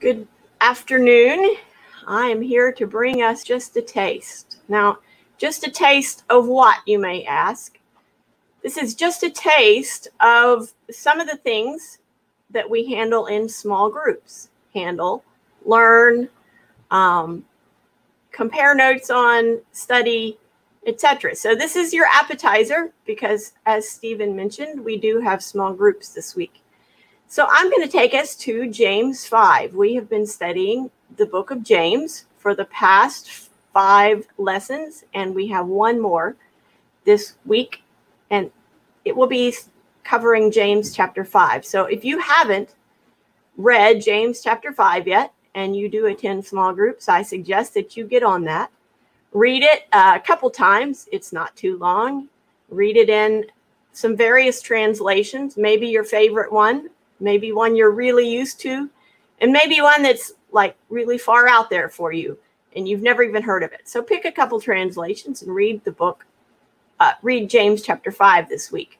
Good afternoon. I am here to bring us just a taste. Now, just a taste of what, you may ask? This is just a taste of some of the things that we handle in small groups handle, learn, um, compare notes on, study, etc. So, this is your appetizer because, as Stephen mentioned, we do have small groups this week. So I'm going to take us to James 5. We have been studying the book of James for the past five lessons, and we have one more this week, and it will be covering James chapter 5. So if you haven't read James chapter 5 yet, and you do attend small groups, I suggest that you get on that. Read it a couple times, it's not too long. Read it in some various translations, maybe your favorite one maybe one you're really used to, and maybe one that's like really far out there for you and you've never even heard of it. So pick a couple translations and read the book. Uh, read James chapter 5 this week.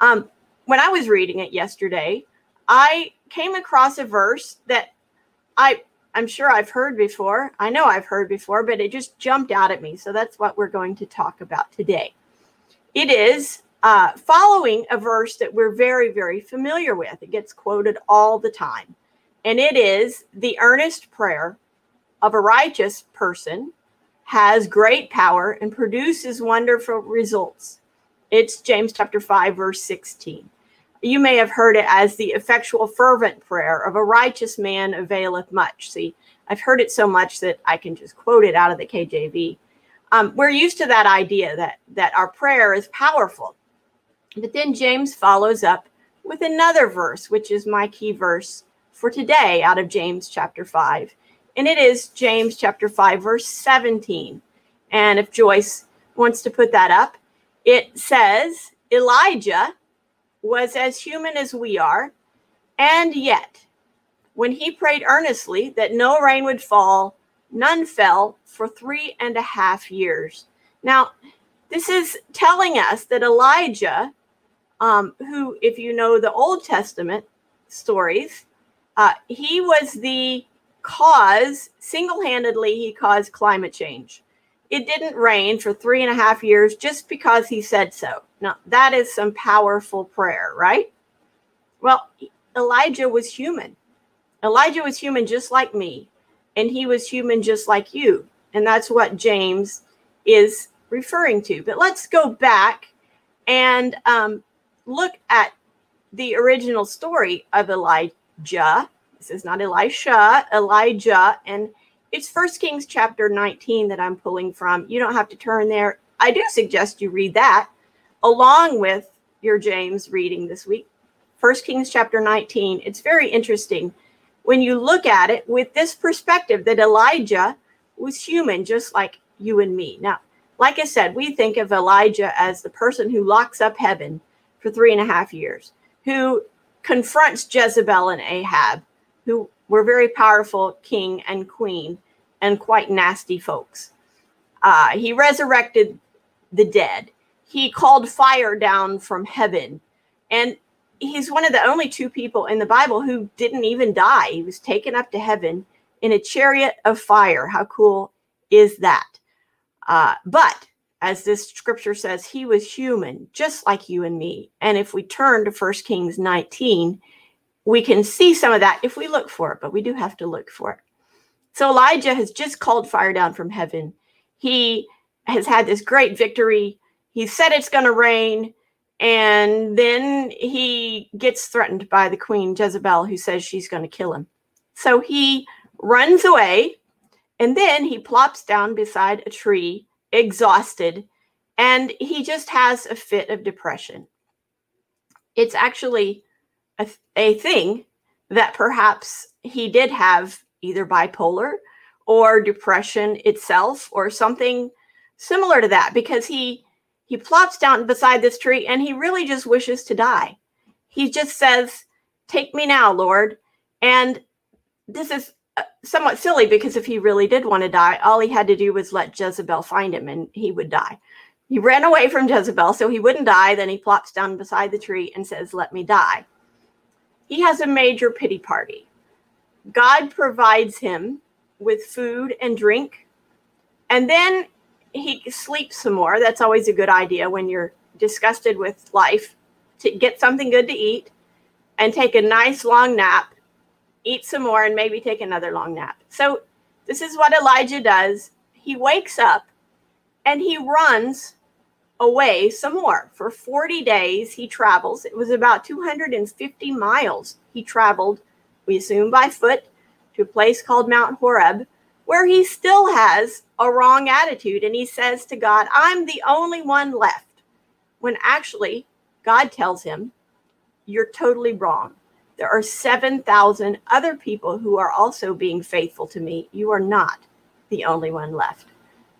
Um, when I was reading it yesterday, I came across a verse that I I'm sure I've heard before. I know I've heard before, but it just jumped out at me. So that's what we're going to talk about today. It is uh, following a verse that we're very, very familiar with. It gets quoted all the time. And it is the earnest prayer of a righteous person has great power and produces wonderful results. It's James chapter 5, verse 16. You may have heard it as the effectual, fervent prayer of a righteous man availeth much. See, I've heard it so much that I can just quote it out of the KJV. Um, we're used to that idea that that our prayer is powerful but then James follows up with another verse, which is my key verse for today out of James chapter 5. And it is James chapter 5, verse 17. And if Joyce wants to put that up, it says, Elijah was as human as we are, and yet, when he prayed earnestly that no rain would fall, none fell for three and a half years. Now, this is telling us that Elijah um, who, if you know the Old Testament stories, uh, he was the cause, single handedly, he caused climate change. It didn't rain for three and a half years just because he said so. Now, that is some powerful prayer, right? Well, Elijah was human. Elijah was human just like me, and he was human just like you. And that's what James is referring to. But let's go back and um, look at the original story of Elijah. This is not Elisha, Elijah, and it's First Kings chapter 19 that I'm pulling from. You don't have to turn there. I do suggest you read that along with your James reading this week. First Kings chapter 19. It's very interesting when you look at it with this perspective that Elijah was human just like you and me. Now, like I said, we think of Elijah as the person who locks up heaven for three and a half years, who confronts Jezebel and Ahab, who were very powerful king and queen and quite nasty folks. Uh, he resurrected the dead. He called fire down from heaven. And he's one of the only two people in the Bible who didn't even die. He was taken up to heaven in a chariot of fire. How cool is that? Uh, but as this scripture says, he was human, just like you and me. And if we turn to 1 Kings 19, we can see some of that if we look for it, but we do have to look for it. So Elijah has just called fire down from heaven. He has had this great victory. He said it's going to rain. And then he gets threatened by the queen Jezebel, who says she's going to kill him. So he runs away and then he plops down beside a tree exhausted, and he just has a fit of depression. It's actually a, a thing that perhaps he did have either bipolar or depression itself or something similar to that because he he plops down beside this tree and he really just wishes to die. He just says, "Take me now, Lord." And this is somewhat silly because if he really did want to die, all he had to do was let Jezebel find him and he would die. He ran away from Jezebel so he wouldn't die. Then he plops down beside the tree and says, Let me die. He has a major pity party. God provides him with food and drink. And then he sleeps some more. That's always a good idea when you're disgusted with life to get something good to eat and take a nice long nap, eat some more, and maybe take another long nap. So, this is what Elijah does. He wakes up and he runs away some more. For 40 days, he travels. It was about 250 miles he traveled, we assume by foot, to a place called Mount Horeb, where he still has a wrong attitude. And he says to God, I'm the only one left. When actually, God tells him, You're totally wrong. There are 7,000 other people who are also being faithful to me. You are not the only one left.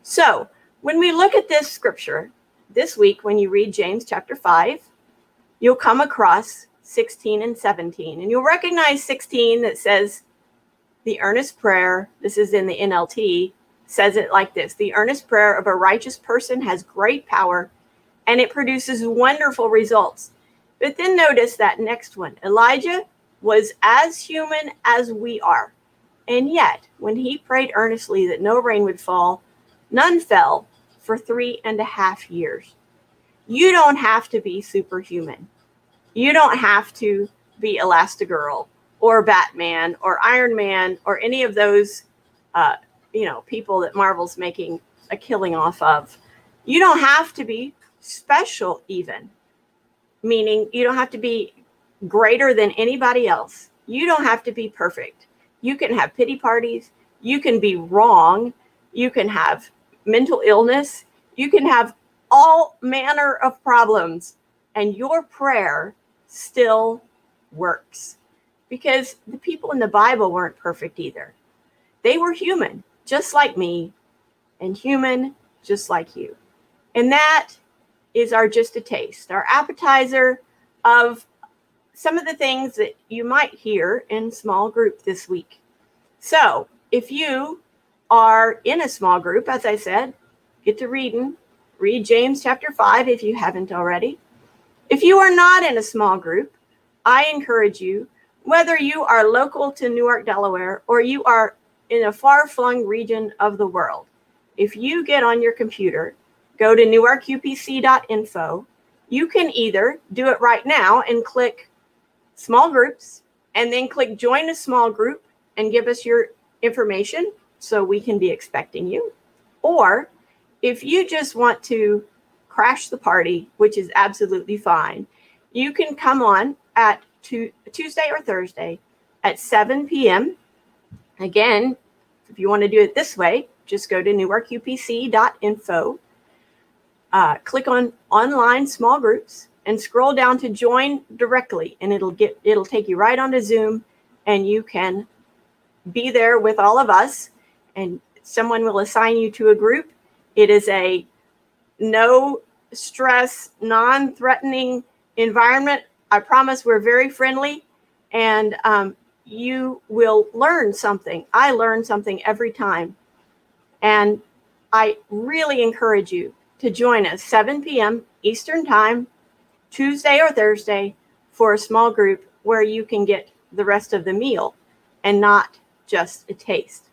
So, when we look at this scripture, this week, when you read James chapter 5, you'll come across 16 and 17. And you'll recognize 16 that says, the earnest prayer, this is in the NLT, says it like this The earnest prayer of a righteous person has great power and it produces wonderful results. But then notice that next one Elijah was as human as we are. And yet, when he prayed earnestly that no rain would fall, none fell for three and a half years. You don't have to be superhuman. You don't have to be Elastigirl or Batman or Iron Man or any of those, uh, you know, people that Marvel's making a killing off of. You don't have to be special, even, meaning you don't have to be greater than anybody else. You don't have to be perfect. You can have pity parties. You can be wrong. You can have mental illness. You can have all manner of problems, and your prayer still works because the people in the Bible weren't perfect either. They were human, just like me, and human, just like you. And that is our just a taste, our appetizer of some of the things that you might hear in small group this week. So, if you are in a small group, as I said, get to reading, read James chapter 5 if you haven't already. If you are not in a small group, I encourage you whether you are local to Newark, Delaware, or you are in a far flung region of the world, if you get on your computer, go to newarkupc.info, you can either do it right now and click small groups and then click join a small group and give us your information so we can be expecting you. Or if you just want to crash the party, which is absolutely fine, you can come on at Tuesday or Thursday at 7 p.m. Again, if you want to do it this way, just go to newarkupc.info, uh, click on online small groups, and scroll down to join directly, and it'll get it'll take you right onto Zoom, and you can be there with all of us, and someone will assign you to a group. It is a no stress, non-threatening environment I promise we're very friendly and um, you will learn something. I learn something every time. And I really encourage you to join us 7 p.m. Eastern Time, Tuesday or Thursday, for a small group where you can get the rest of the meal and not just a taste.